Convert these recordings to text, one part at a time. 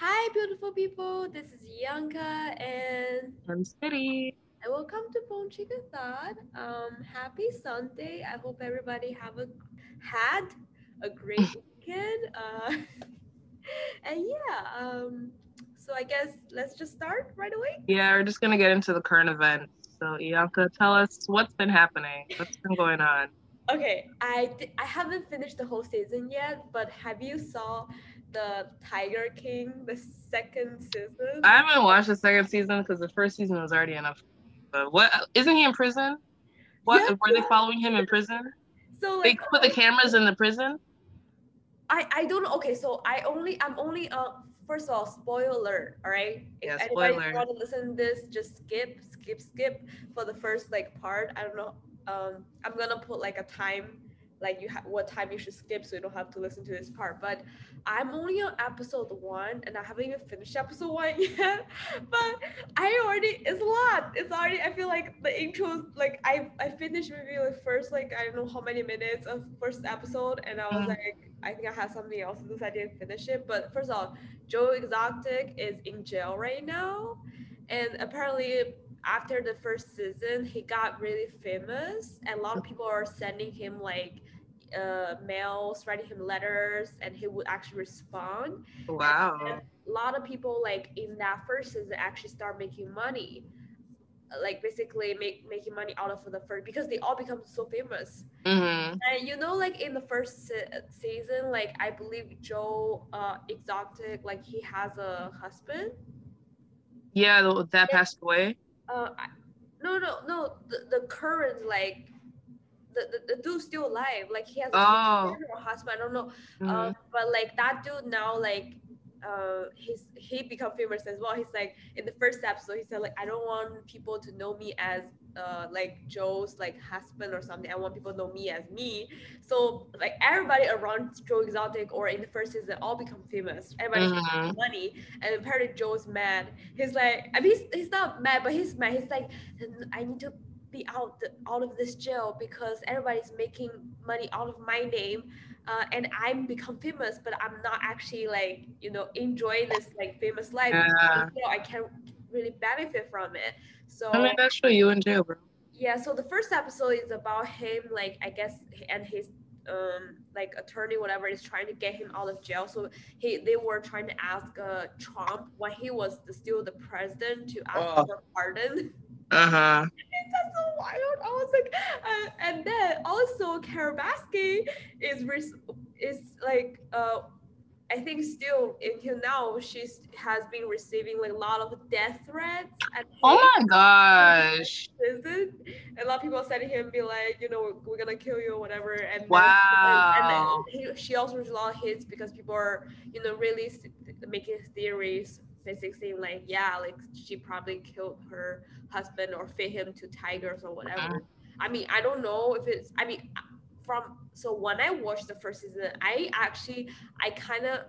Hi, beautiful people. This is Yanka, and I'm City. and welcome to Chicka Thought. Um, happy Sunday. I hope everybody have a had a great weekend. Uh, and yeah, um, so I guess let's just start right away. Yeah, we're just gonna get into the current events. So Ianka, tell us what's been happening. What's been going on? Okay, I di- I haven't finished the whole season yet, but have you saw the Tiger King, the second season? I haven't watched the second season because the first season was already enough. But what isn't he in prison? What Yeah. were they following him in prison? so They put the cameras in the prison. I I don't. Okay, so I only I'm only uh first of all spoiler alert. All right. Yeah, if anybody spoiler. want to listen to this, just skip skip skip for the first like part. I don't know. Um, I'm gonna put like a time, like you have what time you should skip, so you don't have to listen to this part. But I'm only on episode one, and I haven't even finished episode one yet. But I already it's a lot. It's already I feel like the intro like I I finished maybe like first like I don't know how many minutes of first episode, and I was Mhm. like I think I had something else to do, so I didn't finish it. But first of all, Joe Exotic is in jail right now, and apparently after the first season, he got really famous, and a lot of people are sending him like uh, mails, writing him letters, and he would actually respond. Wow. And a lot of people like in that first season actually start making money, like basically make making money out of the first because they all become so famous. hmm And you know, like in the first se- season, like I believe Joe uh, Exotic, like he has a husband. Yeah, th- that passed away. Uh, I, no, no, no. The, the current like the, the, the dude's still alive. Like he has a Oh. I don't know. Um, but like that dude now, like uh, he's he become famous as well. He's like in the first episode, he said like I don't want people to know me as uh like Joe's like husband or something. I want people to know me as me. So like everybody around Joe Exotic or in the first season all become famous. Everybody's Mhm. making money, and apparently Joe's mad. He's like, I mean, he's, he's not mad, but he's mad. He's like, I need to be out the, out of this jail because everybody's making money out of my name uh, and I'm become famous, but I'm not actually like you know enjoying this like famous life. Yeah. feel I can't really benefit from it. So I mean, that's for you in jail, bro. yeah, so the first episode is about him like I guess and his um like attorney whatever is trying to get him out of jail. So he they were trying to ask uh, Trump when he was the, still the president to ask Oh. for pardon. Uh huh. That's so wild. I was like, uh, and then also Carole Baskin is res- is like uh, I think still until now she's has been receiving like a lot of death threats and Oh my gosh. prison. A lot of people sending him be like, you know, we're gonna kill you or whatever. And then- Wow. and then he, she also received a lot of hits because people are, you know, really making theories, basically saying like, yeah, like she probably killed her husband or fed him to tigers or whatever. Uh-huh. I mean, I don't know if it's. I mean, uh, from so when I watched the first season, I actually I kind of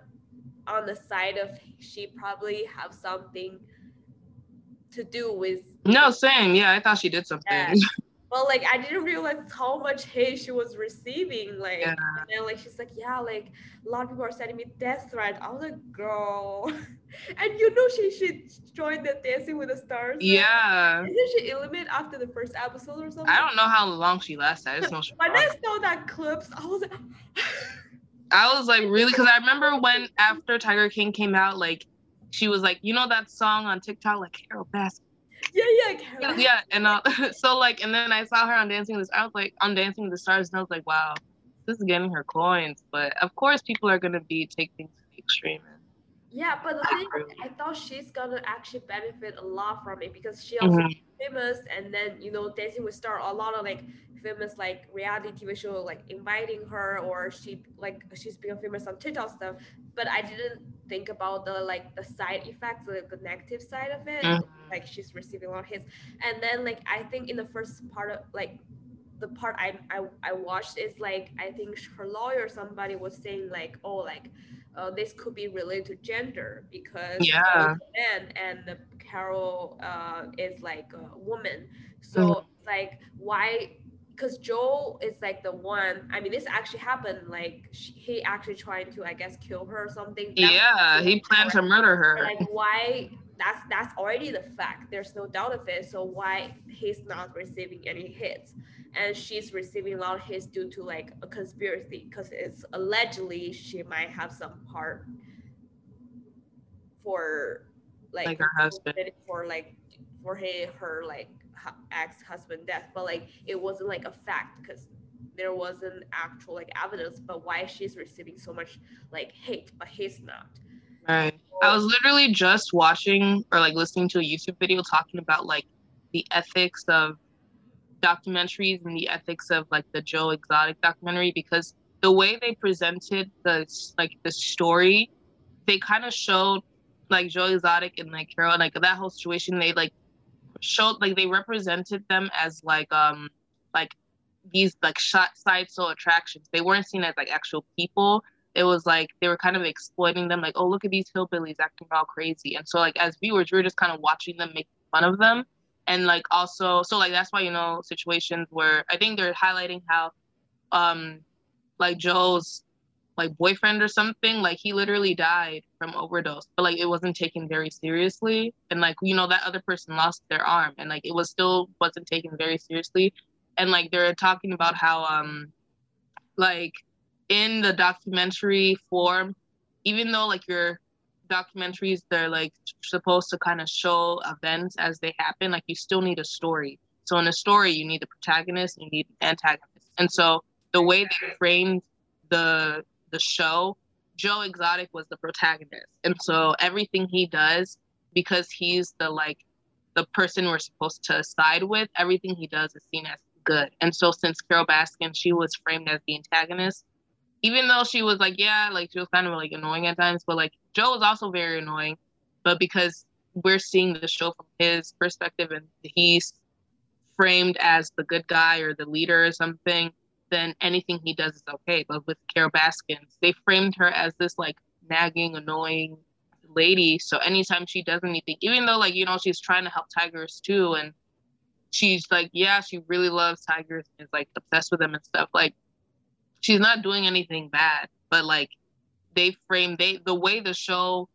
on the side of she probably have something to do with No, same. Yeah, I thought she did something. Yeah. But like I didn't realize how much hate she was receiving. Like Yeah. and then like she's like, yeah, like a lot of people are sending me death threats. I was like, girl. and you know she should join the Dancing with the Stars. Yeah. Isn't she eliminated after the first episode or something? I don't know how long she lasted. I just know she. When I saw that clips, I was like, I was like, really? Because I remember when after Tiger King came out, like she was like, you know that song on TikTok, like Carole Baskin. Yeah, yeah, Carol. Yeah, and uh, so like, and then I saw her on Dancing with the I was like on Dancing with the Stars, and I was like, wow, this is getting her coins. But of course, people are gonna be take things to the extreme. Yeah, but the thing, I thought she's gonna actually benefit a lot from it because she also Mhm. famous and then you know dancing with star a lot of like famous like reality tv show like inviting her or she like she's become famous on tiktok stuff but i didn't think about the like the side effects like the negative side of it Mhm. like she's receiving a lot of hits and then like i think in the first part of like the part I, I I watched is like I think her lawyer somebody was saying like oh like uh, this could be related to gender because Yeah. Man and the Carol uh, is like a woman so Mhm. like why because Joe is like the one. I mean, this actually happened. Like she, he actually trying to, I guess, kill her or something. That's yeah, he planned to murder her. Like why? That's that's already the fact. There's no doubt of it. So why he's not receiving any hits, and she's receiving a lot of hits due to like a conspiracy because it's allegedly she might have some part for like, like her husband. for like for her her like ex-husband death. But like it wasn't like a fact because there wasn't actual like evidence. But why she's receiving so much like hate but he's not right i was literally just watching or like listening to a youtube video talking about like the ethics of documentaries and the ethics of like the joe exotic documentary because the way they presented the like the story they kind of showed like joe exotic and like carol like that whole situation they like showed like they represented them as like um like these like shot side show attractions. They weren't seen as like actual people. It was like they were kind of exploiting them, like, oh look at these hillbillies acting all crazy. And so like as viewers, we were just kind of watching them make fun of them. And like also so like that's why you know situations where I think they're highlighting how um like Joe's like boyfriend or something like he literally died from overdose but like it wasn't taken very seriously and like you know that other person lost their arm and like it was still wasn't taken very seriously and like they're talking about how um like in the documentary form even though like your documentaries they're like supposed to kind of show events as they happen like you still need a story so in a story you need the protagonist you need an antagonist and so the way they framed the the show, Joe Exotic was the protagonist. And so everything he does, because he's the like the person we're supposed to side with, everything he does is seen as good. And so since Carole Baskin, she was framed as the antagonist, even though she was like, yeah, like she was kind of like annoying at times, but like Joe was also very annoying. But because we're seeing the show from his perspective and he's framed as the good guy or the leader or something, then anything he does is okay. But with Carole Baskins, they framed her as this like nagging, annoying lady. So anytime she does anything, even though like, you know, she's trying to help tigers too, and she's like, yeah, she really loves tigers and is like obsessed with them and stuff. Like she's not doing anything bad, but like they framed they the way the show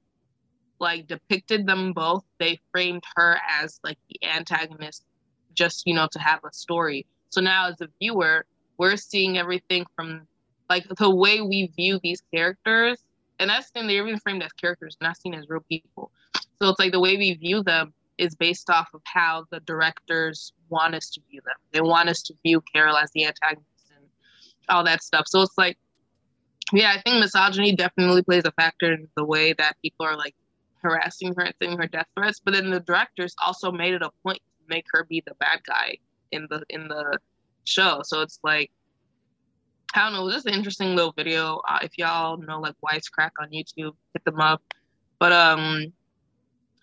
like depicted them both, they framed her as like the antagonist just, you know, to have a story. So now as a viewer, we're seeing everything from like the way we view these characters, and that's and they're even framed as characters, not seen as real people. So it's like the way we view them is based off of how the directors want us to view them. They want us to view Carol as the antagonist all that stuff. So it's like, yeah, I think misogyny definitely plays a factor in the way that people are like harassing her and sending her death threats. But then the directors also made it a point to make her be the bad guy in the in the show. So it's like, I don't know, this is an interesting little video. Uh, if y'all know like Wisecrack on YouTube, hit them up. But um,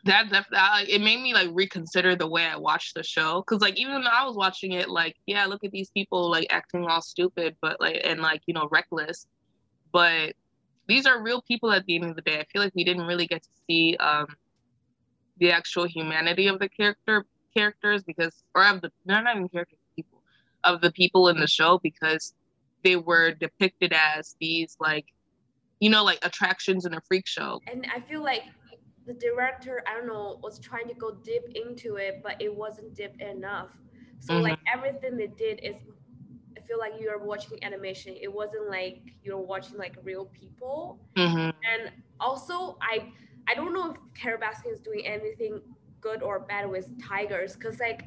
that definitely it made me like reconsider the way I watched the show. Cause like even though I was watching it, like yeah, look at these people like acting all stupid, but like and like you know reckless, but these are real people at the end of the day. I feel like we didn't really get to see um the actual humanity of the character characters because or of the they're not even characters of the people in the show because they were depicted as these like you know like attractions in a freak show and i feel like the director i don't know was trying to go deep into it but it wasn't deep enough so mm-hmm. like everything they did is i feel like you're watching animation it wasn't like you're watching like real people mm-hmm. and also i i don't know if carole baskin is doing anything good or bad with tigers because like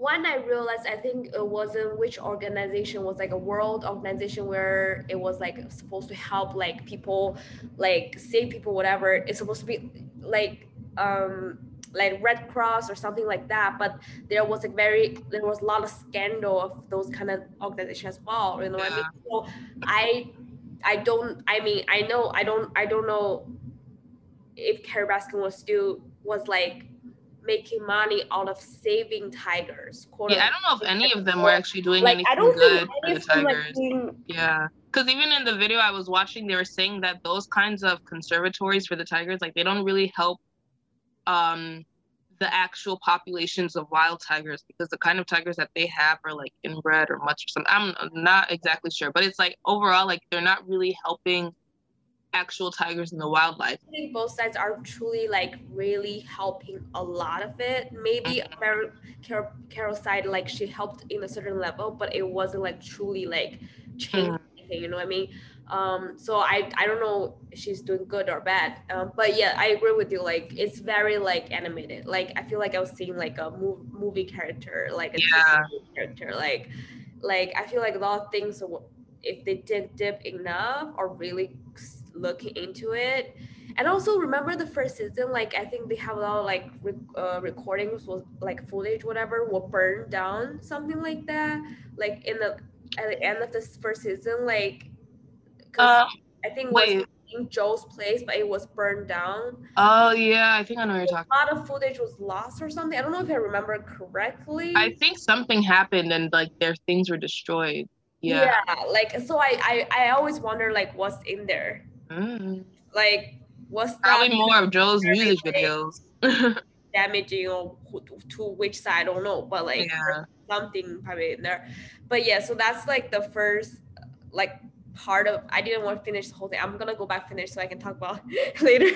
one I realized I think it wasn't which organization was like a world organization where it was like supposed to help like people like save people whatever it's supposed to be like um like Red Cross or something like that but there was like very there was a lot of scandal of those kind of organizations as well you know yeah. what I mean so I I don't I mean I know I don't I don't know if Carole Baskin was still was like making money out of saving tigers. Yeah, I don't know if any of them were actually doing like, anything good for the tigers. Like doing... Yeah, because even in the video I was watching, they were saying that those kinds of conservatories for the tigers, like they don't really help um the actual populations of wild tigers because the kind of tigers that they have are like inbred or much or something. I'm not exactly sure, but it's like overall, like they're not really helping actual tigers in the wildlife. I think both sides are truly like really helping a lot of it. Maybe mm Carol, Carol side like she helped in a certain level, but it wasn't like truly like change mm anything. You know what I mean? Um, so I I don't know if she's doing good or bad. Um, but yeah, I agree with you. Like it's very like animated. Like I feel like I was seeing like a mov- movie character, like a yeah. character. Like like I feel like a lot of things if they dig deep enough or really looking into it and also remember the first season like i think they have a lot of like re- uh, recordings was like footage whatever will burn down something like that like in the at the end of this first season like uh, i think wait. in joe's place but it was burned down oh yeah i think i know what you're talking a lot of footage was lost or something i don't know if i remember correctly i think something happened and like their things were destroyed yeah, yeah like so I, I i always wonder like what's in there Mm. Like, what's probably more of Joe's music videos? damaging or to which side, I don't know, but like yeah. something probably in there. But yeah, so that's like the first like part of I didn't want to finish the whole thing. I'm gonna go back finish so I can talk about later.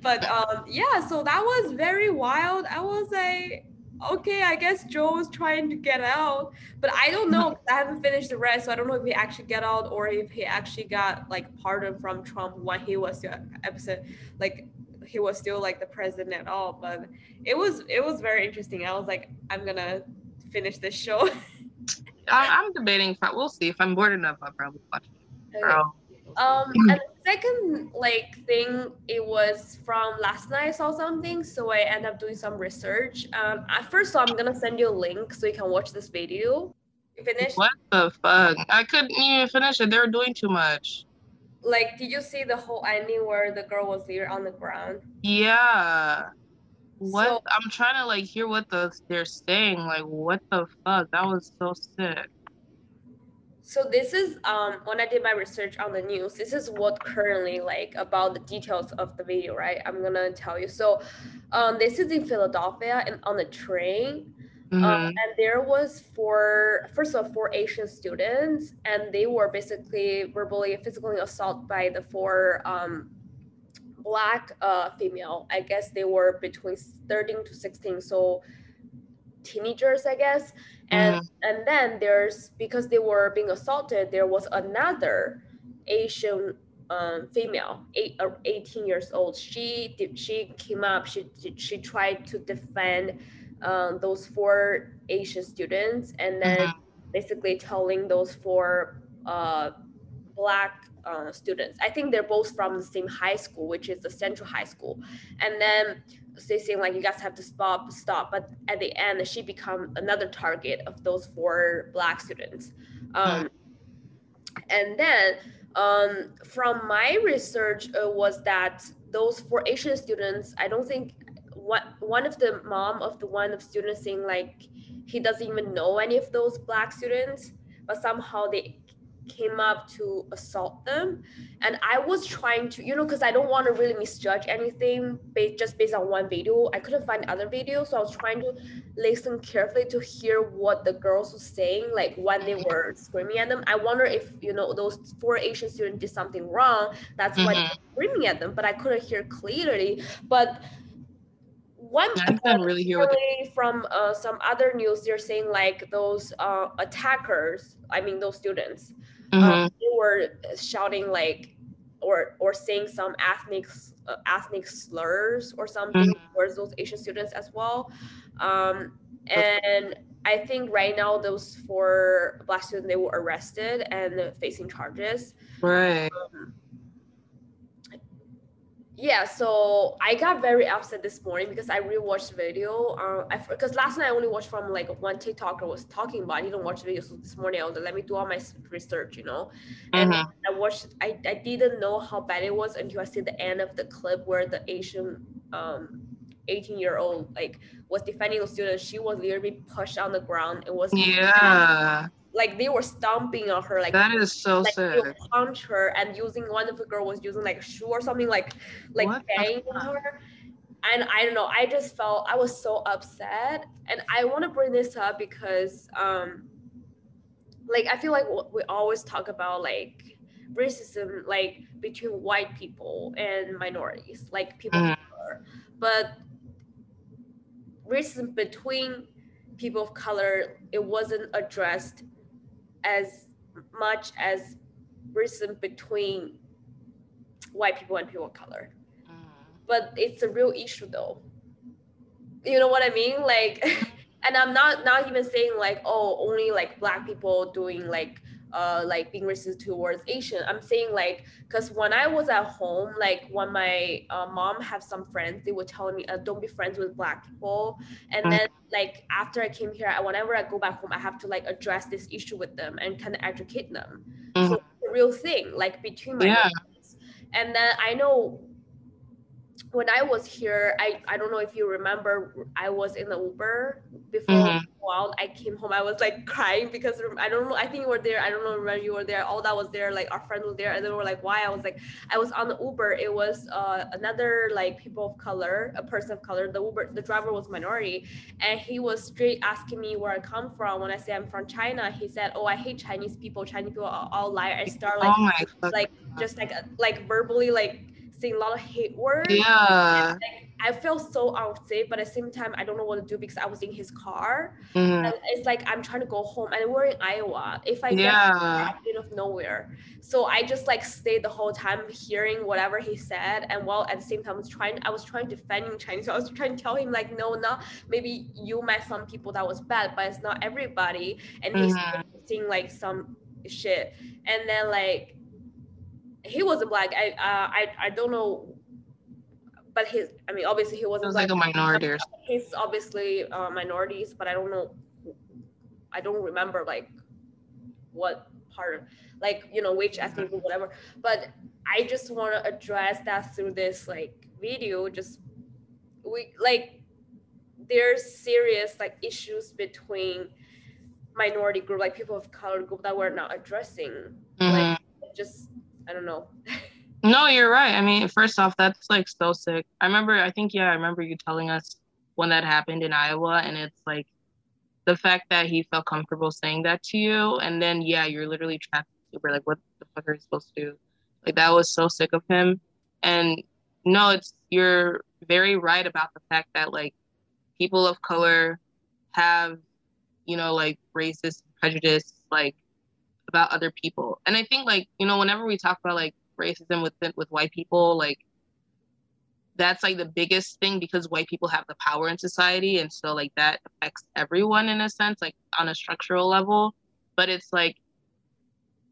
but um yeah, so that was very wild. I was like okay, I guess Joe's trying to get out, but I don't know. I haven't finished the rest, so I don't know if he actually get out or if he actually got like pardon from Trump when he was the episode, like he was still like the president at all. But it was it was very interesting. I was like, I'm gonna finish this show. I, am debating. We'll see. If I'm bored enough, I'll probably watch it. Okay. Um, and the second like thing, it was from last night. I saw something, so I end up doing some research. Um, at first, so I'm gonna send you a link so you can watch this video. You finished? What the fuck? I couldn't even finish it. They were doing too much. Like, did you see the whole ending where the girl was there on the ground? Yeah. What? So, I'm trying to like hear what the they're saying. Like, what the fuck? That was so sick. So this is um, when I did my research on the news. This is what currently like about the details of the video, right? I'm gonna tell you. So um, this is in Philadelphia and on the train. Um, mm-hmm. Um, and there was four, first of all, four Asian students, and they were basically verbally, physically assaulted by the four um, black uh, female. I guess they were between 13 to 16, so teenagers, I guess and mm-hmm. and then there's because they were being assaulted there was another asian um, female eight, uh, 18 years old she she came up she she tried to defend um, those four asian students and then mm-hmm. basically telling those four uh, black uh, students. I think they're both from the same high school which is the central high school. And then they saying like you guys have to stop stop. But at the end she become another target of those four black students. Um, and then um, from my research uh, was that those four asian students i don't think what one of the mom of the one of students saying like he doesn't even know any of those black students but somehow they came up to assault them. And i was trying to you know because i don't want to really misjudge anything based, just based on one video. I couldn't find other videos so i was trying to listen carefully to hear what the girls were saying like when they were screaming at them. I wonder if you know those four asian students did something wrong. That's mm-hmm. why they're screaming at them but i couldn't hear clearly. But one I can really hear from uh, some other news they're saying like those uh, attackers i mean those students mm-hmm. um, they were shouting like or or saying some ethnic uh, ethnic slurs or something mm-hmm. towards those Asian students as well. Um, and I think right now those four black students they were arrested and facing charges. Right. Um, yeah, so I got very upset this morning because I rewatched the video. Uh, because last night I only watched from like one TikToker was talking about. I didn't watch the video, so this morning I was like, let me do all my research, you know. And mm-hmm. I watched. I, I didn't know how bad it was until I see the end of the clip where the Asian um 18 year old like was defending the student. She was literally pushed on the ground. It was yeah like they were stomping on her like that is so like, sick. They punch her and using one of the girl was using like shoe or something like like banging her and I don't know, I just felt I was so upset. And I want to bring this up because um like I feel like we always talk about like racism like between white people and minorities, like people mm. of color. But racism between people of color, it wasn't addressed as much as racism between white people and people of color. Mm-hmm. But it's a real issue though. You know what i mean? Like and i'm not not even saying like oh only like black people doing like uh like being racist towards asian i'm saying like because when i was at home like when my uh, mom have some friends they were telling me uh, don't be friends with black people. And then like after i came here whenever i go back home i have to like address this issue with them and kind of educate them. Mm-hmm. so it's a real thing like between my yeah. and then i know when I was here, I, I don't know if you remember, I was in the Uber before mm-hmm. I came home. I was like crying because I don't know. I think you were there. I don't know. Remember you were there. All that was there. Like our friend was there, and they were like, "Why?" I was like, I was on the Uber. It was uh, another like people of color, a person of color. The Uber, the driver was minority, and he was straight asking me where I come from. When I say I'm from China, he said, "Oh, I hate Chinese people. Chinese people are all liars." I start like, oh like just like like verbally like a lot of hate words. Yeah. Like, I feel so unsafe, but at the same time, I don't know what to do because I was in his car. Mm-hmm. And it's like I'm trying to go home, and we're in Iowa. If I yeah. get out of nowhere, so I just like stayed the whole time hearing whatever he said, and while at the same time I was trying, I was trying to defend Chinese. So I was trying to tell him like, no, not maybe you met some people that was bad, but it's not everybody. And he's mm-hmm. saying like some shit, and then like he wasn't black. I uh, I I don't know, but his I mean obviously he wasn't was black. like a minority. He's obviously uh, minorities, but I don't know. I don't remember like what part of like you know which ethnic group whatever. But I just want to address that through this like video. Just we like there's serious like issues between minority group like people of color group that we're not addressing mm-hmm. like just I don't know. no, you're right. I mean, first off, that's like so sick. I remember, I think, yeah, I remember you telling us when that happened in Iowa, and it's like the fact that he felt comfortable saying that to you, and then yeah, you're literally trapped. Super like, what the fuck are you supposed to do? Like that was so sick of him. And no, it's you're very right about the fact that like people of color have, you know, like racist prejudice, like about other people. And I think like, you know, whenever we talk about like racism with with white people, like that's like the biggest thing because white people have the power in society and so like that affects everyone in a sense like on a structural level. But it's like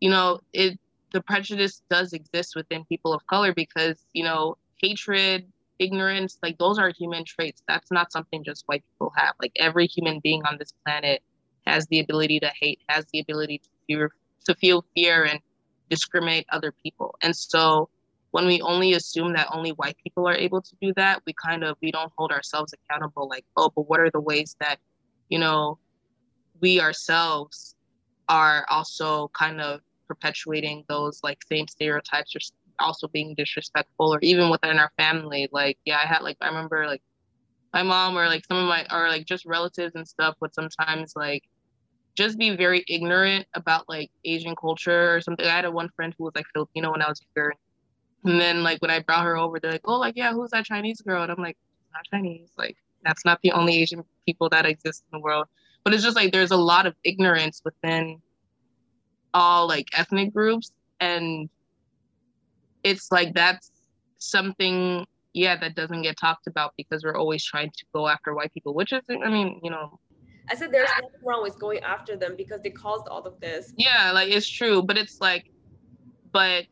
you know it the prejudice does exist within people of color because you know hatred ignorance like those are human traits. That's not something just white people have. Like every human being on this planet has the ability to hate has the ability to fear to feel fear and discriminate other people. And so when we only assume that only white people are able to do that, we kind of we don't hold ourselves accountable like, oh, but what are the ways that, you know, we ourselves are also kind of perpetuating those like same stereotypes or also being disrespectful or even within our family. Like, yeah, I had like I remember like my mom or like some of my or like just relatives and stuff would sometimes like just be very ignorant about like Asian culture or something. I had a one friend who was like Filipino when I was younger. And then like when I brought her over, they're like, oh, like, yeah, who's that Chinese girl? And I'm like, not Chinese. Like, that's not the only Asian people that exist in the world. But it's just like there's a lot of ignorance within all like ethnic groups. And it's like that's something, yeah, that doesn't get talked about because we're always trying to go after white people, which is, I mean, you know, I said there's nothing wrong with going after them because they caused all of this. Yeah, like it's true, but it's like, but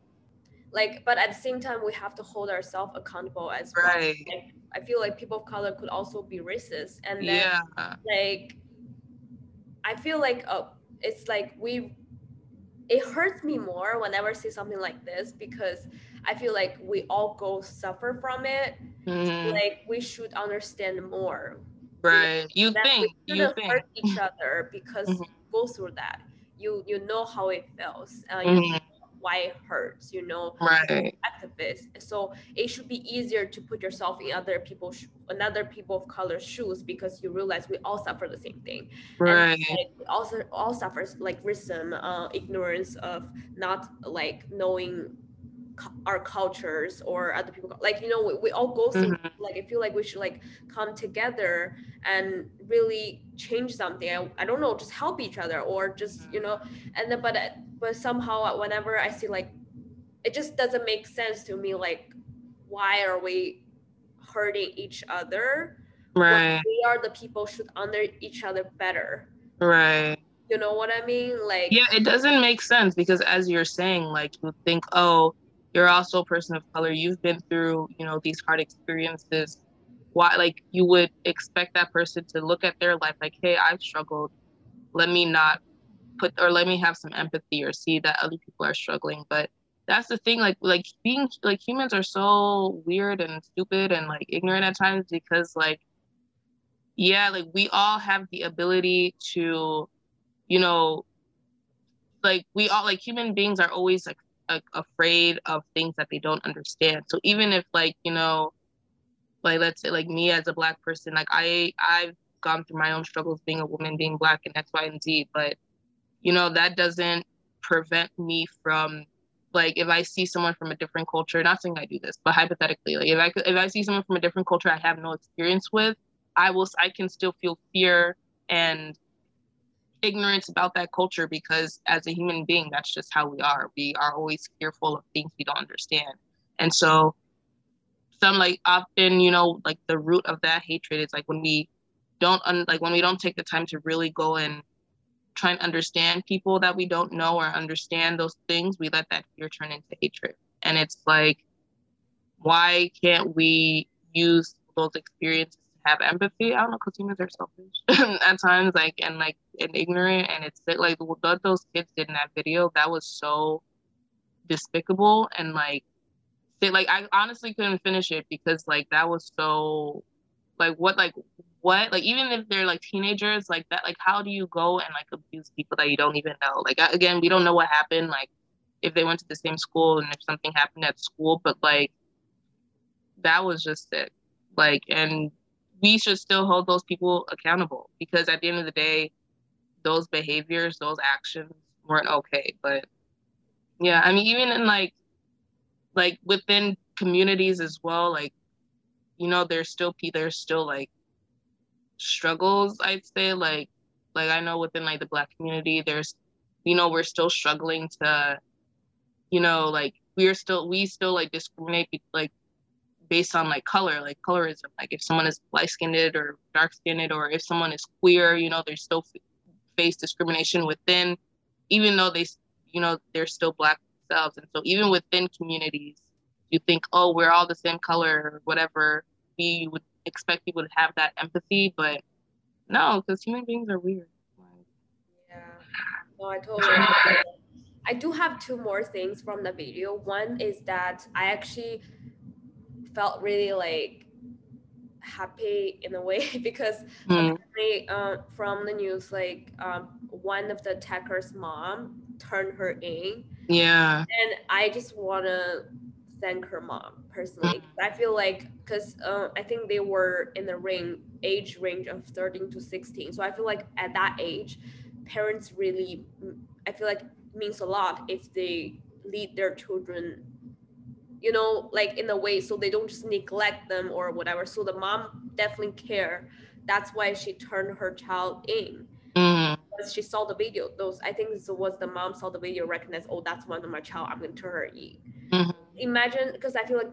like, but at the same time, we have to hold ourselves accountable as right. well. Like, I feel like people of color could also be racist, and then yeah. like, I feel like oh, it's like we. It hurts me more whenever I see something like this because I feel like we all go suffer from it. Mm. Like we should understand more Right. You think you think hurt each other because mm-hmm. you go through that. You you know how it feels. Uh, mm-hmm. why it hurts you know right activist so it should be easier to put yourself in other people's another people of color shoes because you realize we all suffer the same thing right and, also all suffers like racism uh, ignorance of not like knowing our cultures or other people like you know we, we all go through mm-hmm. like i feel like we should like come together and really change something. I, I don't know just help each other or just you know and then but but somehow whenever i see like it just doesn't make sense to me like why are we hurting each other right. we are the people should under each other better. Right. You know what i mean? Like yeah it doesn't make sense because as you're saying like you think oh you're also a person of color. You've been through you know these hard experiences. Why like you would expect that person to look at their life like hey i've struggled. Let me not put or let me have some empathy or see that other people are struggling. But that's the thing like like being like humans are so weird and stupid and like ignorant at times because like yeah like we all have the ability to you know like we all like human beings are always like afraid of things that they don't understand. So even if like, you know, like let's say like me as a black person, like I I've gone through my own struggles being a woman, being black and X, Y, and Z, but you know, that doesn't prevent me from like if I see someone from a different culture, not saying I do this, but hypothetically, like if I if I see someone from a different culture I have no experience with, I will I can still feel fear and ignorance about that culture because as a human being that's just how we are. We are always fearful of things we don't understand. And so some like often you know like the root of that hatred is like when we don't un- like when we don't take the time to really go and try and understand people that we don't know or understand those things we let that fear turn into hatred. And it's like why can't we use those experiences have empathy. I don't know because humans are selfish at times, like and like and ignorant, and it's like what those kids did in that video. That was so despicable and like, they, like I honestly couldn't finish it because like that was so, like what like what like even if they're like teenagers like that like how do you go and like abuse people that you don't even know like again we don't know what happened like if they went to the same school and if something happened at school but like that was just it like and we should still hold those people accountable because at the end of the day, those behaviors, those actions weren't okay. But yeah, I mean, even in like, like within communities as well, like, you know, there's still there's still like struggles. I'd say like, like I know within like the Black community, there's, you know, we're still struggling to, you know, like we're still we still like discriminate like based on like color, like colorism. Like if someone is light skinned or dark skinned, or if someone is queer, you know, they still face discrimination within, even though they, you know, they're still black themselves. And so even within communities, you think, oh, we're all the same color or whatever. We would expect people to have that empathy, but no, because human beings are weird. Yeah, no, I totally. I do have two more things from the video. One is that I actually felt really like happy in a way because mm. uh, from the news like um, one of the attacker's mom turned her in yeah and i just want to thank her mom personally mm. i feel like because uh, i think they were in the ring age range of 13 to 16 so i feel like at that age parents really i feel like means a lot if they lead their children you know like in a way so they don't just neglect them or whatever. So the mom definitely care. That's why she turned her child in. Mm-hmm. she saw the video. Those i think this was the mom saw the video recognized oh that's one of my child i'm gonna turn her in. Mm-hmm. imagine because i feel like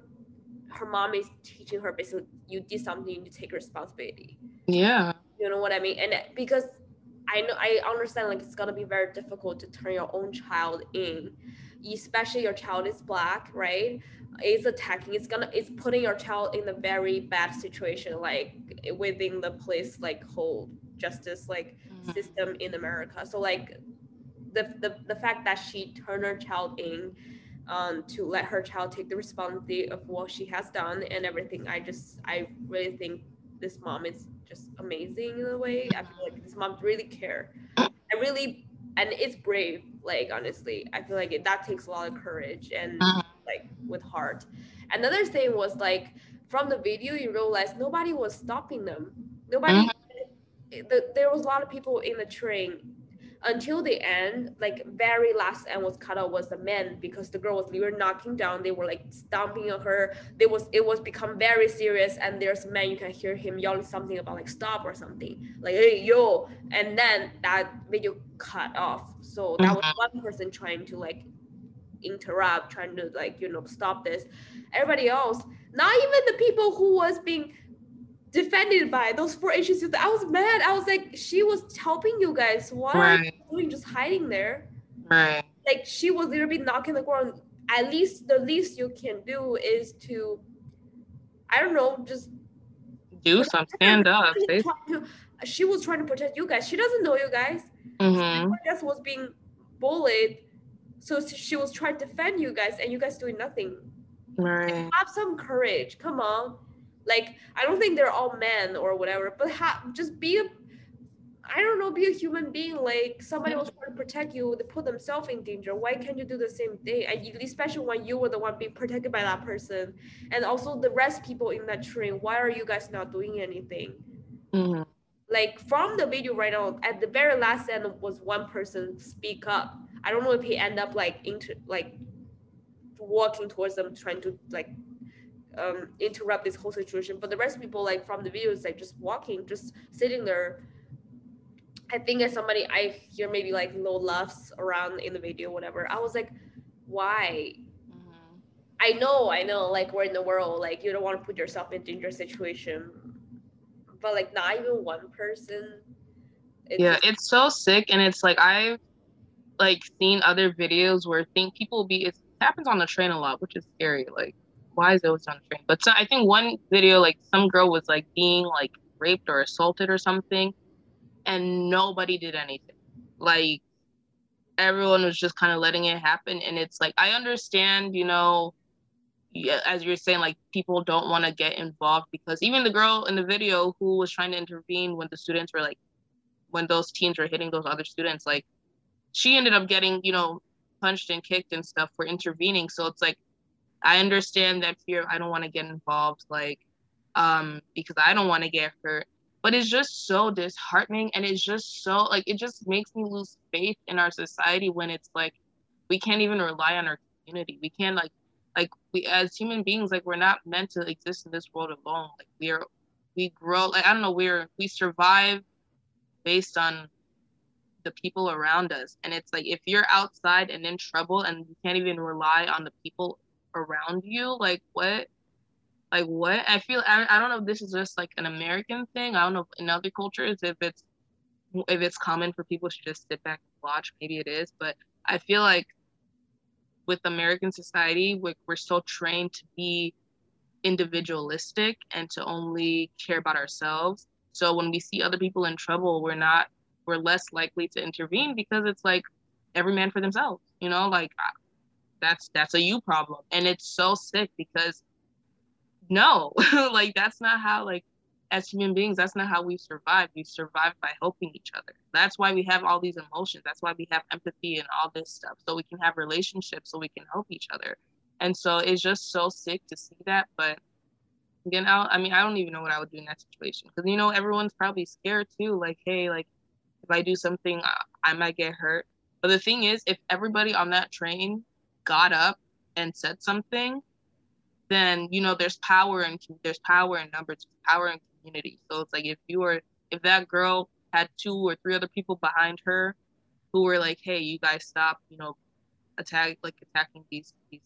her mom is teaching her basically you did something you to take responsibility. Yeah. You know what i mean? And because i know i understand like it's gonna be very difficult to turn your own child in especially your child is black right? Is attacking it's gonna it's putting your child in a very bad situation like within the police like whole justice like mm-hmm. system in america. So like the, the the fact that she turned her child in um, to let her child take the responsibility of what she has done and everything i just i really think this mom is just amazing in a way. I feel like this mom really care. I really and it's brave like honestly. I feel like it, that takes a lot of courage and Mhm. like with heart. Another thing was like from the video you realize nobody was stopping them. Nobody the, there was a lot of people in the train until the end like very last end was cut out was the men because the girl was they were knocking down they were like stomping on her there was it was become very serious and there's a man you can hear him yelling something about like stop or something like hey yo and then that video cut off so that was mm-hmm. one person trying to like interrupt trying to like you know stop this everybody else not even the people who was being defended by those four students. I was mad. I was like, she was helping you guys. Why Right. Doing just hiding there? Right. Like she was literally knocking the ground. At least the least you can do is to, I don't know, just Do some stand up. to- she was trying to protect you guys. She doesn't know you guys. Mm-hmm. She just was being bullied. So she was trying to defend you guys and you guys doing nothing. Right. have some courage. Come on. Like I don't think they're all men or whatever, but ha- just be a I don't know, be a human being. Like somebody was trying to protect you, they put themselves in danger. Why can't you do the same thing? And especially when you were the one being protected by that person, and also the rest people in that train. Why are you guys not doing anything? Mm-hmm. Like from the video right now, at the very last end was one person speak up. I don't know if he end up like into like walking towards them, trying to like um, interrupt this whole situation. But the rest of people, like from the videos, like just walking, just sitting there. I think as somebody I hear maybe like low laughs around in the video, whatever. I was like, why? Mm-hmm. I know, I know, like we're in the world, like you don't want to put yourself in dangerous situation. But like not even one person. It's yeah just- it's so sick and it's like i've like seen other videos where I think people be it happens on the train a lot which is scary like why is it always on the train but so, i think one video like some girl was like being like raped or assaulted or something and nobody did anything like everyone was just kind of letting it happen and it's like i understand you know as you're saying, like people don't want to get involved because even the girl in the video who was trying to intervene when the students were like when those teens were hitting those other students, like she ended up getting, you know, punched and kicked and stuff for intervening. So it's like I understand that fear. I don't want to get involved, like, um, because I don't want to get hurt. But it's just so disheartening and it's just so like it just makes me lose faith in our society when it's like we can't even rely on our community. We can't like like we as human beings, like we're not meant to exist in this world alone. Like we are we grow like I don't know, we're we survive based on the people around us. And it's like if you're outside and in trouble and you can't even rely on the people around you, like what? Like what? I feel I, I don't know if this is just like an American thing. I don't know if in other cultures if it's if it's common for people to just sit back and watch. Maybe it is, but I feel like with American society, we, we're so trained to be individualistic and to only care about ourselves. So when we see other people in trouble, we're not we're less likely to intervene because it's like every man for themselves, you know, like that's that's a you problem. And it's so sick because no, like that's not how like as human beings, that's not how we survive. We survive by helping each other. That's why we have all these emotions. That's why we have empathy and all this stuff. So we can have relationships so we can help each other. And so it's just so sick to see that. But again, I, I mean, I don't even know what I would do in that situation because you know everyone's probably scared too. Like, hey, like if I do something, I, I might get hurt. But the thing is, if everybody on that train got up and said something, then you know there's power and there's power in numbers, power in community. So it's like if you were, if that girl had two or three other people behind her who were like, hey, you guys stop, you know, attack like attacking these these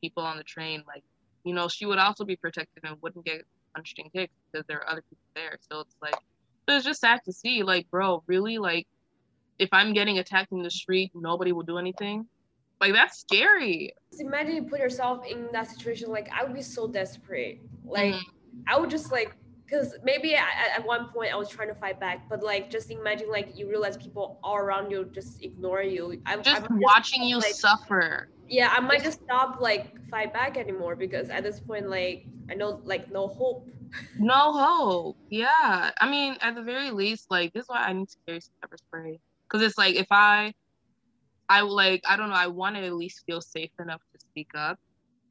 people on the train, like you know, she would also be protected and wouldn't get punched and kicked because there are other people there. So it's like, but it's just sad to see, like, bro, really, like, if I'm getting attacked in the street, nobody will do anything. Like that's scary. Just imagine you put yourself in that situation. Like I would be so desperate. Like Mhm. I would just like because maybe at, at one point I was trying to fight back, but like just imagine like you realize people all around you just ignore you. I'm Just I might watching you like, suffer. yeah, I might just stop like fight back anymore because at this point like I know like no hope. No hope. Yeah. I mean, at the very least, like this is why I need to carry some pepper spray. because it's like if I, I like I don't know, I want to at least feel safe enough to speak up,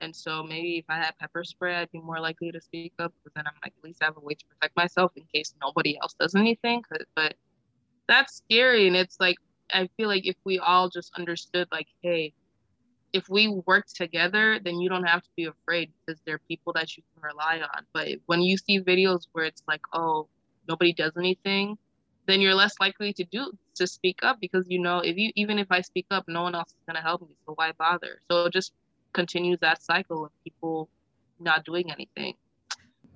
and so maybe if I had pepper spray, I'd be more likely to speak up because then I'm like at least I have a way to protect myself in case nobody else does anything. But that's scary, and it's like I feel like if we all just understood, like, hey, if we work together, then you don't have to be afraid because there are people that you can rely on. But when you see videos where it's like, oh, nobody does anything, then you're less likely to do to speak up because you know if you even if I speak up, no one else is gonna help me. So why bother? So it just continues that cycle of people not doing anything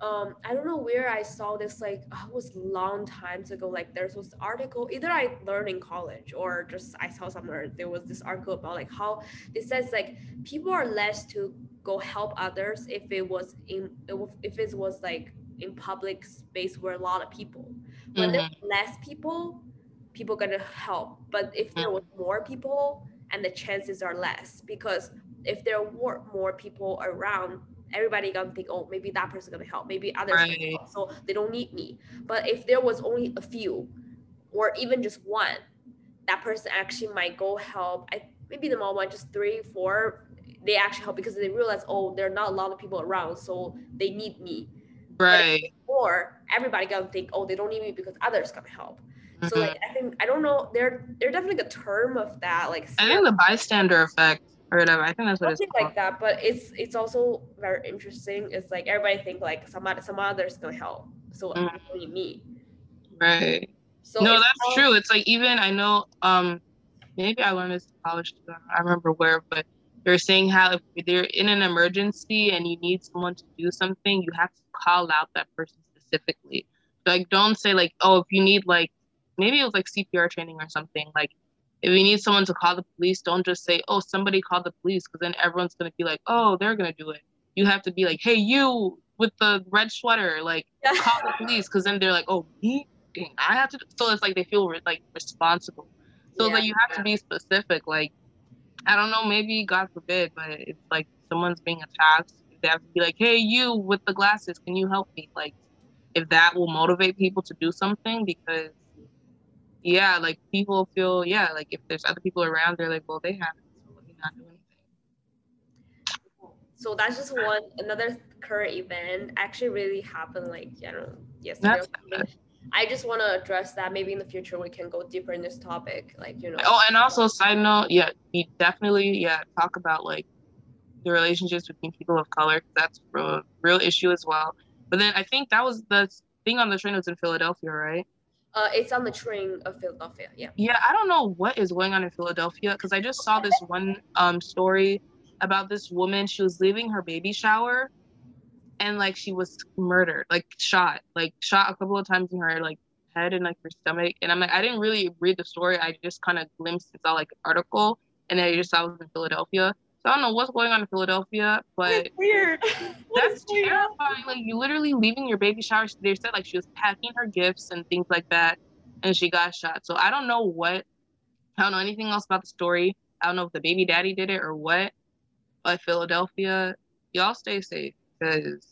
um i don't know where i saw this like oh, it was long times ago like there was this article either i learned in college or just i saw somewhere there was this article about like how it says like people are less to go help others if it was in if it was like in public space where a lot of people when mm-hmm. there's less people people gonna help but if there mm. was more people and the chances are less because if there were more people around everybody gonna think, oh, maybe that person gonna help, maybe others right. help, so they don't need me. But if there was only a few, or even just one, that person actually might go help. I maybe the more one, just three, four, they actually help because they realize, oh, there are not a lot of people around, so they need me. Right. Or everybody gonna think, oh, they don't need me because others gonna help. Mm-hmm. So like I think I don't know, there there definitely a term of that. Like I think the bystander effect or whatever. I think that's what Something it's like that, but it's it's also very interesting. It's like everybody think like somebody some others gonna help, so mm. only me. Right. So no, that's all- true. It's like even I know um maybe I learned this in college. I remember where, but they're saying how if they're in an emergency and you need someone to do something, you have to call out that person specifically. Like don't say like, oh, if you need like maybe it was like CPR training or something. Like if you need someone to call the police, don't just say, oh, somebody called the police, because then everyone's going to be like, oh, they're going to do it. You have to be like, hey, you with the red sweater, like, call the police, because then they're like, oh, me? Dang, I have to. So it's like they feel re- like responsible. So yeah, like you have yeah. to be specific. Like, I don't know, maybe God forbid, but it's like someone's being attacked. They have to be like, hey, you with the glasses, can you help me? Like, if that will motivate people to do something, because yeah, like people feel, yeah, like if there's other people around, they're like, well, they have it, so let me not do anything. So that's just one another current event actually really happened like you know yesterday. I just want to address that. Maybe in the future we can go deeper in this topic, like you know. Oh, and also side note, yeah, we definitely yeah talk about like the relationships between people of color. That's a real issue as well. But then I think that was the thing on the train was in Philadelphia, right? Uh, it's on the train of Philadelphia. Yeah. Yeah, I don't know what is going on in Philadelphia because I just saw this one um story about this woman. She was leaving her baby shower, and like she was murdered, like shot, like shot a couple of times in her like head and like her stomach. And I'm like, I didn't really read the story. I just kind of glimpsed and saw like an article, and then I just saw it was in Philadelphia. So I don't know what's going on in Philadelphia, but it's weird. that's terrifying. Like you literally leaving your baby shower. They said like she was packing her gifts and things like that, and she got shot. So I don't know what. I don't know anything else about the story. I don't know if the baby daddy did it or what. But Philadelphia, y'all stay safe because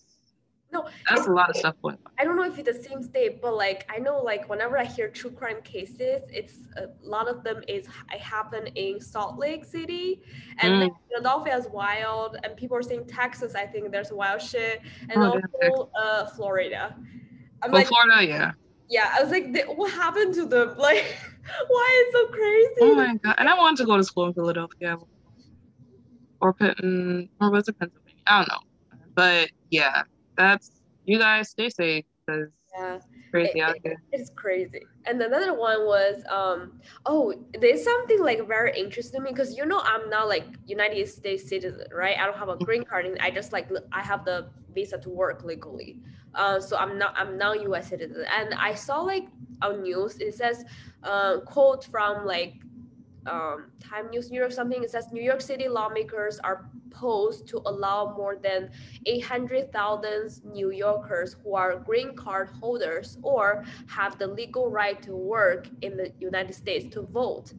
no, that's a lot of stuff going on. I don't know if it's the same state, but like I know, like whenever I hear true crime cases, it's a lot of them is I happen in Salt Lake City, and mm. Philadelphia is wild, and people are saying Texas. I think there's wild shit, and oh, also uh, Florida. I'm well, like, Florida, yeah. Yeah, I was like, what happened to them? Like, why is so crazy? Oh my god! And I wanted to go to school in Philadelphia, or Penn, or was it Pennsylvania? I don't know, but yeah that's you guys stay safe because yeah. crazy it, out there. It's crazy. And another one was um oh there's something like very interesting to me because you know I'm not like United States citizen right I don't have a mm-hmm. green card and I just like I have the visa to work legally uh, so I'm not I'm now U.S. citizen and I saw like on news it says uh, quote from like um, Time News New York something. It says New York City lawmakers are proposed to allow more than 800,000 New Yorkers who are green card holders or have the legal right to work in the United States to vote.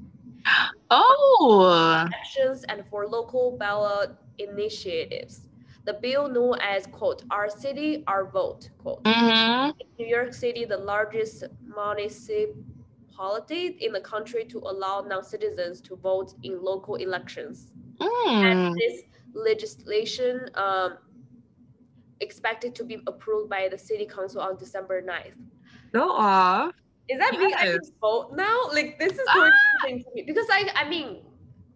Oh. Elections and for local ballot initiatives. The bill known as quote our city our vote quote. Mm-hmm. New York City, the largest municipal equality in the country to allow non-citizens to vote in local elections. Mm. And this legislation um, expected to be approved by the city council on December 9th. Go off. Is that mean I can vote now? Like this is so Ah. interesting to me because I I mean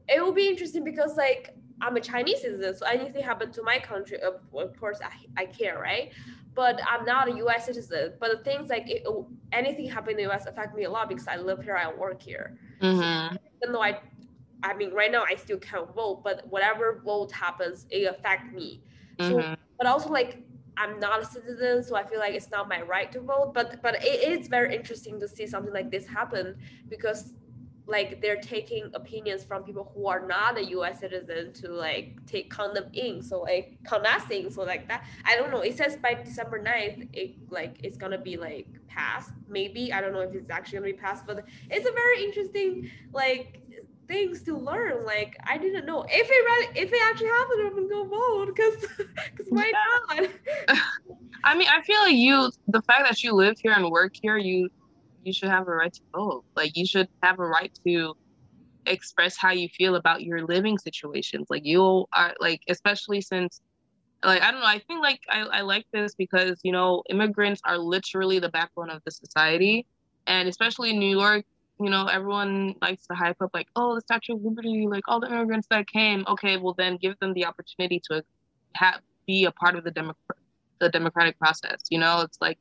it will be interesting because like I'm a Chinese citizen, so anything happen to my country, of, of course I, I care, right? But I'm not a U.S. citizen. But the things like it, anything happen in the U.S. affect me a lot because I live here, I work here. Mhm. Even though I, I mean right now I still can't vote, but whatever vote happens, it affect me. So Mhm. but also like I'm not a citizen, so I feel like it's not my right to vote. But but it is very interesting to see something like this happen because like they're taking opinions from people who are not a U.S. citizen to like take count them in. So like count that thing. So like that, I don't know. It says by December 9th, it like it's gonna be like passed. Maybe I don't know if it's actually gonna be passed, but it's a very interesting like things to learn. Like I didn't know if it really, if it actually happened, I'm gonna go vote because because why not? I mean, I feel like you, the fact that you live here and work here, you, you should have a right to vote. Like you should have a right to express how you feel about your living situations. Like you are like, especially since, like I don't know, I think like I, I like this because you know immigrants are literally the backbone of the society, and especially in New York, you know everyone likes to hype up like, oh, the Statue of Liberty, like all the immigrants that came. Okay, well then give them the opportunity to have be a part of the democratic the democratic process. You know, it's like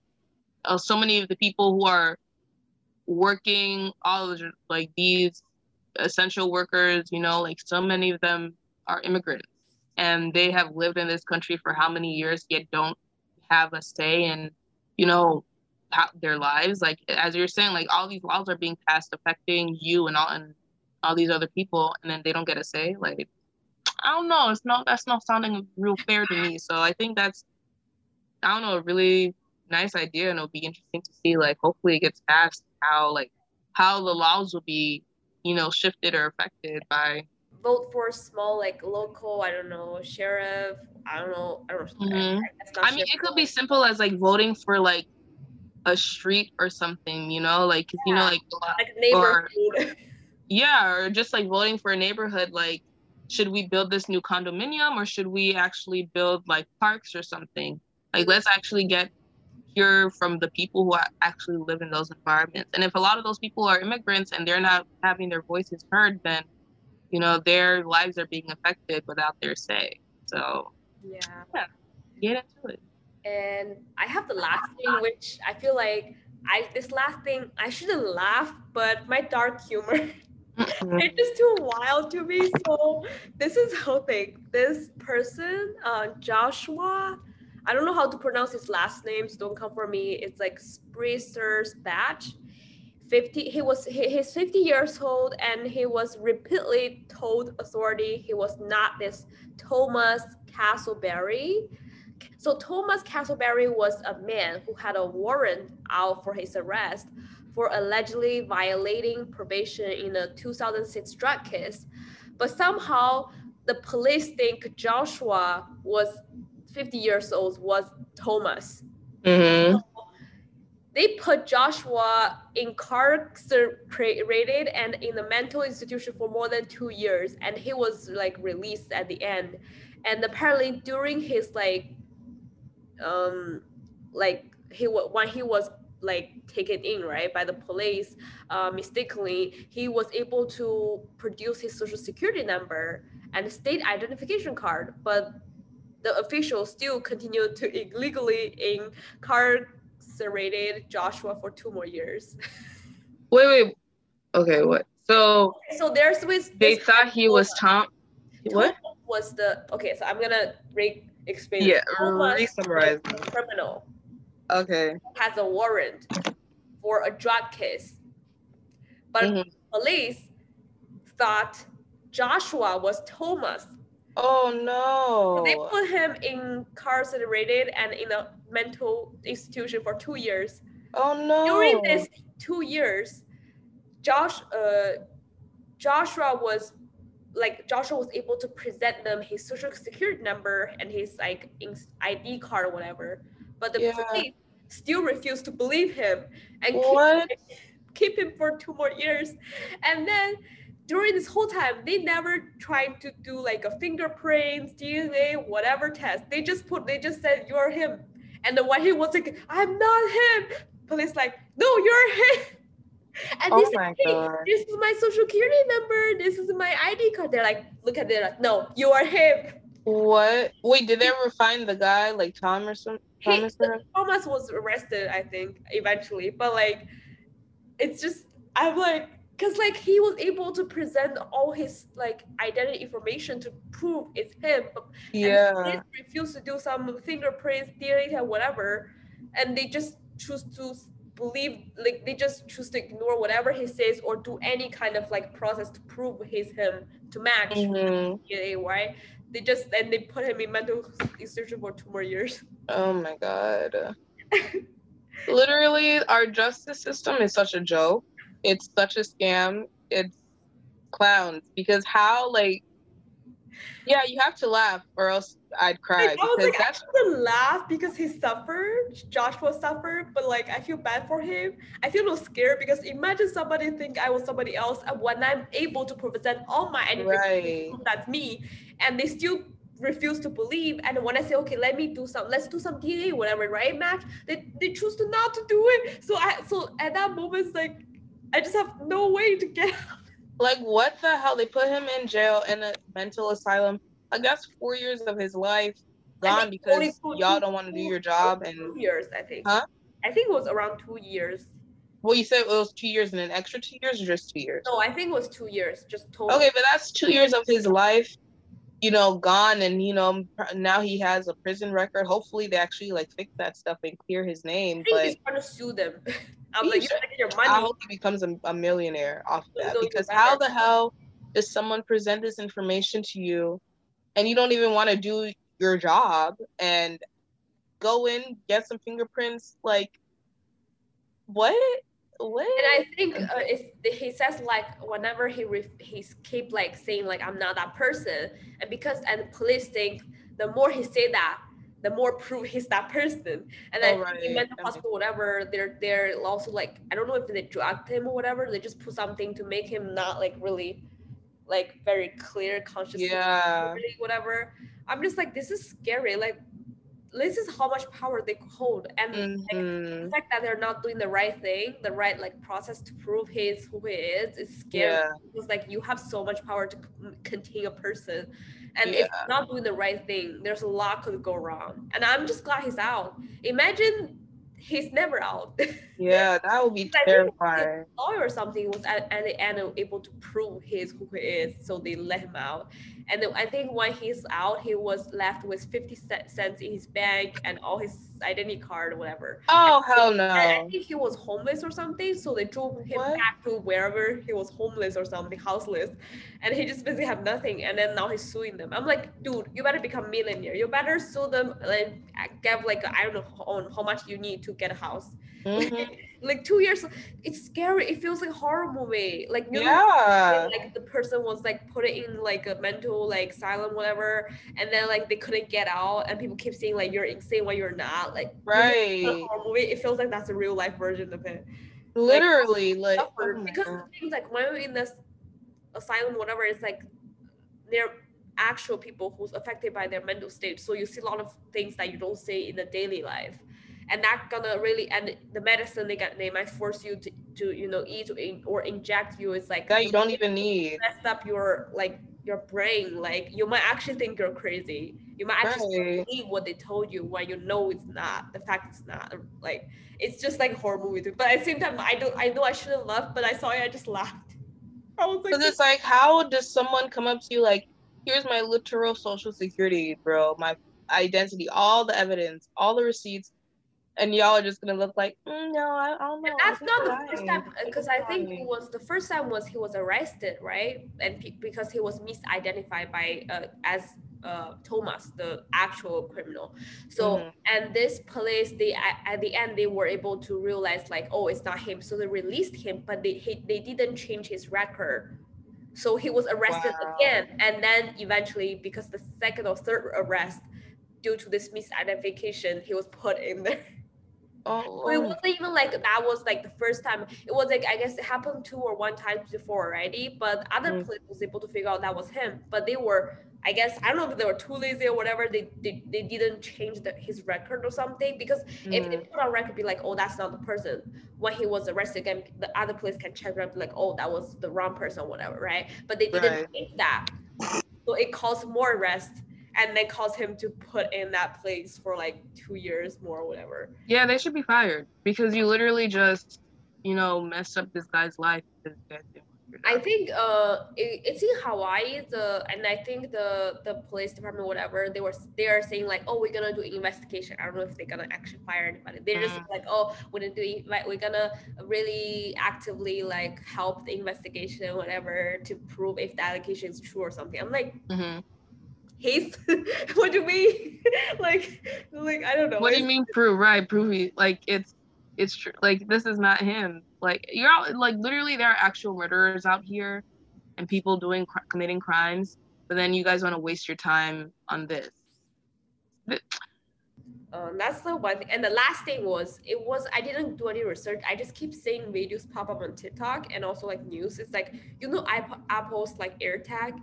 uh, so many of the people who are working, all of like these essential workers, you know, like so many of them are immigrants and they have lived in this country for how many years yet don't have a say in, you know, how, their lives. Like as you're saying, like all these laws are being passed affecting you and all and all these other people, and then they don't get a say. Like I don't know. It's not that's not sounding real fair to me. So I think that's I don't know, really nice idea and it'll be interesting to see like hopefully it gets passed how like how the laws will be, you know, shifted or affected by Vote for small like local. I don't know sheriff. I don't know. I don't know. Mhm. That's not I mean it could be simple as like voting for like a street or something, you know, like 'cause, you know like like neighborhood. yeah, or just like voting for a neighborhood like should we build this new condominium or should we actually build like parks or something? Like let's actually get hear from the people who actually live in those environments. And if a lot of those people are immigrants and they're not having their voices heard, then you know their lives are being affected without their say. So yeah. get into it. And I have the last thing, which I feel like I this last thing I shouldn't laugh, but my dark humor it's just too wild to me. So this is how thing. This person, uh, Joshua, I don't know how to pronounce his last name, so don't come for me. It's like Spriestersbach. 50 he was he, he's 50 years old and he was repeatedly told authority he was not this thomas castleberry so thomas castleberry was a man who had a warrant out for his arrest for allegedly violating probation in a 2006 drug case but somehow the police think joshua was 50 years old was thomas Mhm. they put Joshua incarcerated and in a mental institution for more than two years, and he was like released at the end. And apparently, during his like, um, like he when he was like taken in right by the police uh, mistakenly he was able to produce his social security number and state identification card but the officials still continued to illegally incarcerated Joshua for two more years. Wait, wait. Okay, what? So So there's with they thought he was Tom. What? Was the okay. So I'm gonna re explain. Yeah, re-summarize. criminal Okay. has a warrant for a drug case, but Mhm. police thought Joshua was Thomas. Oh no. they put him incarcerated and in a mental institution for two years. Oh no. during this two years josh uh joshua was like joshua was able to present them his social security number and his like id card or whatever but the Yeah. police still refused to believe him and keep, keep him for two more years. And then during this whole time, they never tried to do like a fingerprints, DNA, whatever test. They just put, they just said, you're him. And the when he was like, I'm not him, police like, no, you're him. And Oh this, my hey, God. this is my social security number. This is my ID card. They're like, look at it. Like, no, you are him. What? Wait, did they ever find the guy like Tom or some He- Thomas? or- Thomas was arrested, I think, eventually. But like, it's just I'm like, cause like he was able to present all his like identity information to prove it's him. But and Yeah. they refused to do some fingerprints, DNA, whatever, and they just choose to believe like they just choose to ignore whatever he says or do any kind of like process to prove he's him to match Mhm. DNA, right? They just and they put him in mental institution for two more years. Oh my god. Literally, our justice system is such a joke. It's such a scam. It's clowns because how like yeah, you have to laugh or else I'd cry Like, I was because like, I that's shouldn't laugh because he suffered. Joshua suffered, but like I feel bad for him. I feel a little scared because imagine somebody think I was somebody else, and when I'm able to present all my identity, right. that's me, and they still refuse to believe. And when I say, okay, let me do some, let's do some DNA, whatever, right, Max? They they choose to not to do it. So I so at that moment, it's like I just have no way to get out. Like what the hell? They put him in jail in a mental asylum. Like that's four years of his life gone because y'all don't want to do your job two and years, I think. Huh? I think it was around two years. well you said it was two years and an extra two years or just two years? No, I think it was two years, just total. Okay, but that's two years of his life, you know, gone, and you know, now he has a prison record. Hopefully, they actually like fix that stuff and clear his name. I think But he's trying to sue them. I'm like, you're taking your I hope he becomes a, a millionaire off of that. Because how the hell does someone present this information to you, and you don't even want to do your job and go in get some fingerprints? Like, what? What? And I think uh, he says like whenever he re- he's keep like saying like I'm not that person, and because and police think the more he say that, the more proof he's that person. And Oh, I in right. mental hospital, whatever, they're they're also like I don't know if they drugged him or whatever. They just put something to make him not like really like very clear conscious. yeah. whatever. I'm just like this is scary. Like this is how much power they hold, and like, Mhm. the fact that they're not doing the right thing, the right like process to prove he's who he is, is scary. Yeah. Because like you have so much power to contain a person, and if Yeah. you're not doing the right thing, there's a lot could go wrong. And I'm just glad he's out. Imagine he's never out. Yeah, that would be terrifying. lawyer or something was at, at the end able to prove he's who he is, so they let him out. And I think when he's out, he was left with 50 cents in his bank and all his identity card or whatever. Oh hell no. I think he was homeless or something, so they drove him What? back to wherever he was homeless or something, houseless, and he just basically have nothing. And then now he's suing them. I'm like, dude, you better become millionaire. You better sue them and give like I don't know on how much you need to get a house. Mhm. like two years, it's scary. It feels like a horror movie. Like you know, like the person was like put in like a mental like asylum whatever and then like they couldn't get out and people keep saying like you're insane when you're not? Like you know, Right. a horror movie it feels like that's a real life version of it. Literally, like oh because things like when we're in this asylum whatever it's like they're actual people who's affected by their mental state. So you see a lot of things that you don't see in the daily life and that gonna really and the medicine they got they might force you to, to you know eat or, inject you it's like that you don't even need. messed up your like your brain like you might actually think you're crazy you might actually Right. believe what they told you when you know it's not the fact it's not like it's just like horror movie too. but at the same time i don't i know i shouldn't laugh but i saw it i just laughed i was like Because it's like, how does someone come up to you like, here's my literal social security, bro, my identity, all the evidence, all the receipts, and y'all are just gonna look like, mm, no, I, I don't know. And that's not the think first time because I think it was the first time was he was arrested, right? And pe- because he was misidentified by uh, as uh, Thomas, the actual criminal. So Mhm. and this police, they at, at the end they were able to realize like, oh, it's not him. So they released him, but they he, they didn't change his record. So he was arrested Wow. again, and then eventually, because the second or third arrest, due to this misidentification, he was put in there. Oh, So it wasn't even like that was like the first time. It was like I guess it happened two or one times before already, but other Mm. police was able to figure out that was him. But they were, I guess, I don't know if they were too lazy or whatever. They they, they didn't change the, his record or something because if they Mm. put on record, be like, oh, that's not the person. When he was arrested again, the other police can check it up, like, oh, that was the wrong person, or whatever, right? But they didn't Right. change that, so it caused more arrest. And they caused him to put in that place for like two years more, or whatever. yeah, they should be fired because you literally just, you know, messed up this guy's life. This guy didn't want your I think uh it, it's in Hawaii the and I think the the police department whatever they were they are saying like oh we're gonna do investigation I don't know if they're gonna actually fire anybody they're just Mm. like oh we're gonna do inve- we're gonna really actively like help the investigation whatever to prove if the allegation is true or something I'm like Mhm. what do you mean like like I don't know What do you mean prove? Right, prove he like it's it's true. Like this is not him. Like you're out. Like literally, there are actual murderers out here, and people doing cr- committing crimes. But then you guys want to waste your time on this. Um, that's the one thing. And the last thing was, it was I didn't do any research. I just keep seeing videos pop up on TikTok and also like news. It's like you know, App- Apple's like AirTag.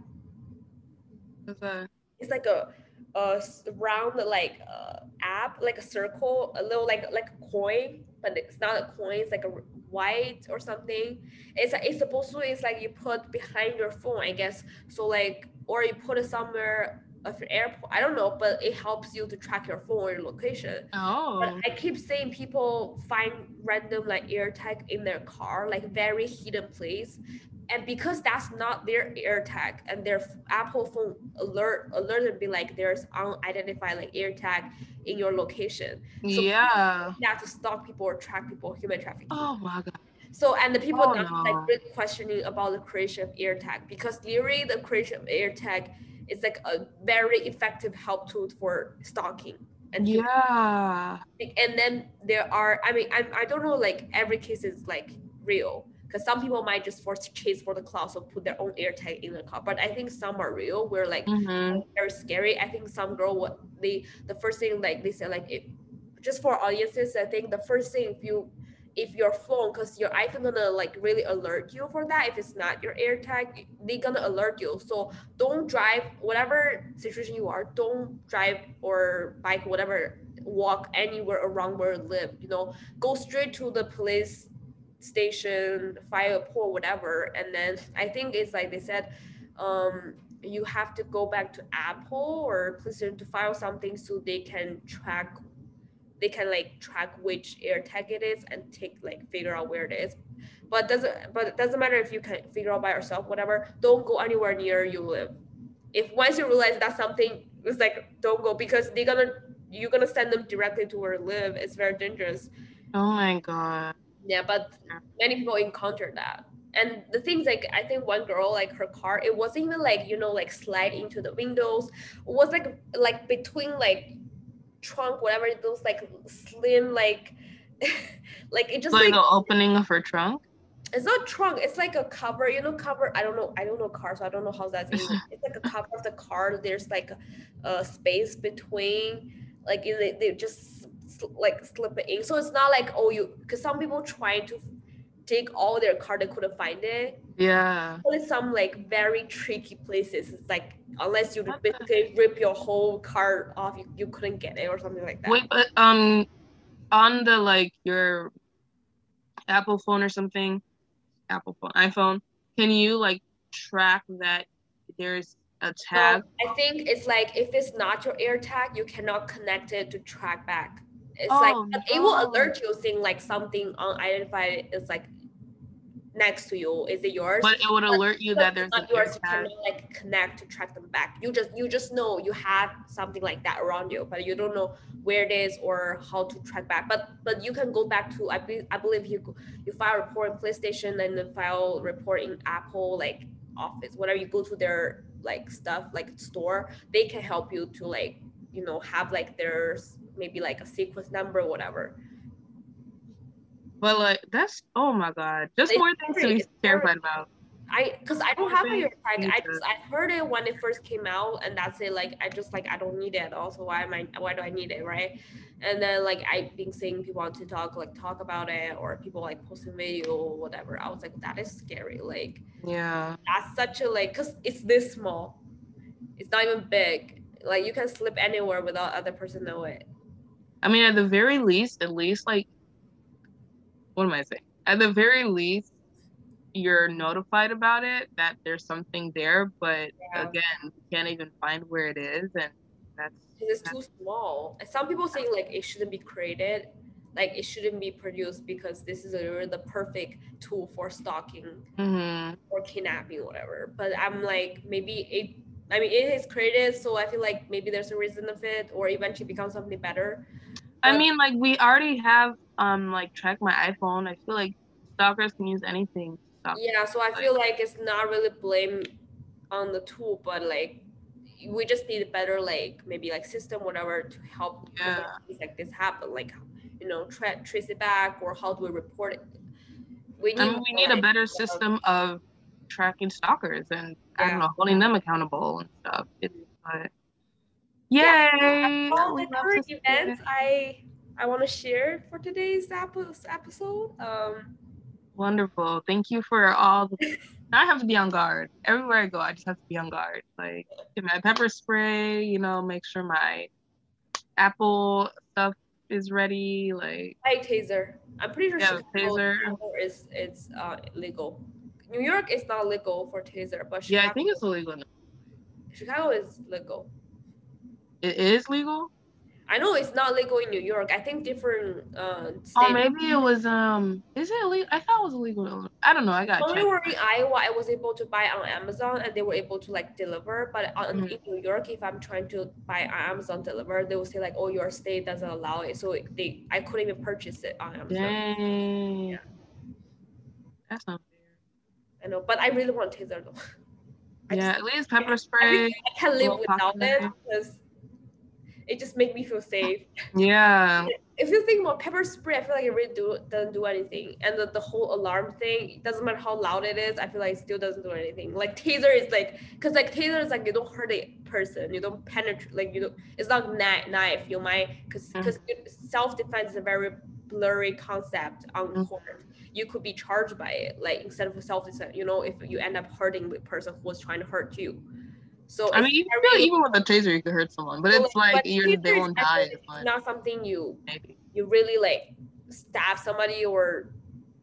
What's that? It's like a, a round like uh, app, like a circle, a little like like a coin, but it's not a coin. It's like a white or something. It's it's supposed to. It's like you put behind your phone, I guess. So like, or you put it somewhere of your airport. I don't know, but it helps you to track your phone or your location. But Oh, I keep seeing people find random like AirTag in their car, like very hidden place. And because that's not their AirTag and their Apple phone alert alert and be like there's unidentified like AirTag in your location. yeah. Yeah, to stalk people or track people, human trafficking. Oh my god. So and the people Oh, now no. like really questioning about the creation of AirTag because literally the creation of AirTag is like a very effective help tool for stalking and Yeah. and then there are i mean I, I don't know like every case is like real because some people might just force chase for the cloud so put their own air tag in the car. But i think some are real where like hmm very scary. I think some girl what they the first thing like they said like it just for audiences i think the first thing if you if your phone because your iphone gonna like really alert you for that. If it's not your air tag they gonna alert you. So don't drive whatever situation you are don't drive or bike whatever walk anywhere around where you live you know? Go straight to the police station fire pole whatever. And then i think it's like they said um you have to go back to apple or police station to file something so they can track they can like track which air tag it is and take like figure out where it is. But doesn't but it doesn't matter if you can figure out by yourself whatever. Don't go anywhere near you live. If once you realize that something it's like don't go because they're gonna you're gonna send them directly to where you live. It's very dangerous. Oh my god. Yeah but many people encounter that. And the things like i think one girl like her car it wasn't even like you know like slide into the windows. It was like like between like trunk whatever those like slim like like it just Like like the opening of her trunk. it's not trunk it's like a cover you know cover i don't know i don't know car so i don't know how that's it's like a cover of the car there's like a, a space between like they, they just like slip it in so it's not like oh you because some people try to take all their card they couldn't find it Yeah. only some like very tricky places it's like unless you basically rip your whole card off you, you couldn't get it or something like that Wait, but um, on the like your Apple phone or something, Apple phone, iPhone, can you like track that there's a tag? I think it's like if it's not your air tag, you cannot connect it to track back. It's Oh, like but it will alert you saying like something unidentified is like next to you. Is it yours? But it would But alert you that there's it's an not yours. You cannot like connect to track them back. You just you just know you have something like that around you, but you don't know where it is or how to track back. But but you can go back to I, be, I believe you you file a report in police station and then file report in Apple like office. Whenever you go to their like stuff like store, they can help you to like you know have like their s- maybe like a sequence number or whatever. But like that's oh my god, just It's more things to be scary. terrified about. I because I don't have a tag. I just I heard it when it first came out, and that's it. Like I just like I don't need it at all. So why am I? Why do I need it, right? And then like I've been seeing people on TikTok like talk about it, or people like posting video or whatever. I was like, that is scary. Like yeah, that's such a like because it's this small. It's not even big. Like you can slip anywhere without other person know it. I mean, at the very least, at least like, what am I saying? At the very least, you're notified about it that there's something there, but yeah. again, you can't even find where it is, and that's it's too small. And some people say like it shouldn't be created, like it shouldn't be produced because this is a, the perfect tool for stalking mm-hmm. or kidnapping, whatever. But I'm like, maybe it. I mean, it is created, so I feel like maybe there's a reason of it, or eventually become something better. But, I mean, like we already have um like track my iPhone. I feel like stalkers can use anything. Yeah, so I feel like it's not really blame on the tool, but like we just need a better like maybe like system whatever to help yeah. things like this happen. Like you know, tra- trace it back or how do we report it? We need, I mean, we need a better system of tracking stalkers and yeah. I don't know, holding them accountable and stuff. It's, but yay! Yeah, all the current events I I want to share for today's episode. Um, Wonderful. Thank you for all the I have to be on guard. Everywhere I go, I just have to be on guard. Like get my pepper spray, you know, make sure my Apple stuff is ready. Like I taser. I'm pretty sure yeah, taser is it's uh, legal. New York is not legal for taser, but Chicago, yeah, I think it's illegal. Chicago is legal. It is legal. I know it's not legal in New York. I think different. Uh, oh, maybe it was. Um, is it illegal? I thought it was illegal. I don't know. I got. Only were in Iowa, I was able to buy on Amazon, and they were able to like deliver. But on, mm-hmm. in New York, if I'm trying to buy on Amazon deliver, they will say like, "Oh, your state doesn't allow it," so they I couldn't even purchase it on Amazon. Dang. Yeah. That's not. I know, but I really want taser though. yeah, just, at least pepper spray. I, I can live without it because it just makes me feel safe. Yeah. If you think about pepper spray, I feel like it really do doesn't do anything. And the, the whole alarm thing, it doesn't matter how loud it is, I feel like it still doesn't do anything. Like taser is like because like taser is like you don't hurt a person, you don't penetrate like you don't it's not knife, knife you might because because mm-hmm. self-defense is a very blurry concept on mm-hmm. court. You could be charged by it, like instead of self-defense, you know, if you end up hurting the person who was trying to hurt you. So I mean, very, even with a taser, you could hurt someone, but it's like you're, they won't die. It's not something you Maybe. you really like stab somebody or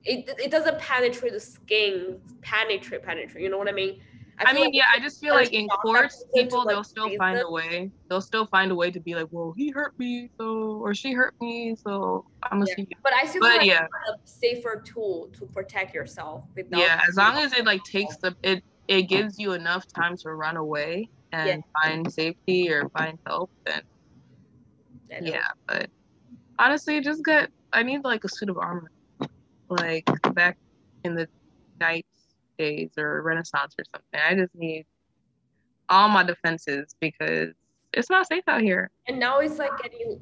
it, it doesn't penetrate the skin, penetrate, penetrate. You know what I mean? I, I mean, like yeah, I just feel like in courts, people they'll still find a way. They'll still find a way to be like, well, he hurt me, so or she hurt me, so I'm gonna yeah. see. But I still but, like yeah. a safer tool to protect yourself. Yeah, as long as it like takes the it it gives you enough time to run away and yeah. find safety or find help then yeah but honestly just get i need like a suit of armor like back in the knights days or renaissance or something. I just need all my defenses because it's not safe out here. And now it's like getting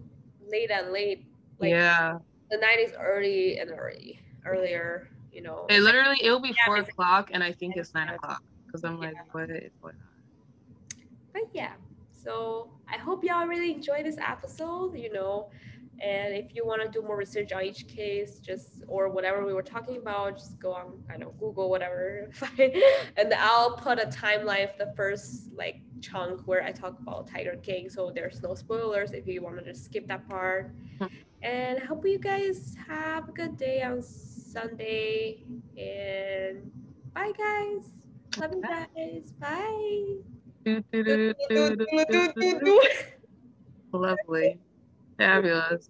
late and late. Like yeah. the night is early and early earlier you know. It literally it'll be four o'clock and i think it's nine o'clock because I'm like, yeah. what is going on? But yeah, so I hope y'all really enjoy this episode, you know. And if you want to do more research on each case, just or whatever we were talking about, just go on, I know, Google, whatever. and I'll put a timeline of the first like chunk where I talk about Tiger King. So there's no spoilers if you want to just skip that part. And hope you guys have a good day on Sunday. And bye, guys. Love you guys. Bye. Lovely. Fabulous.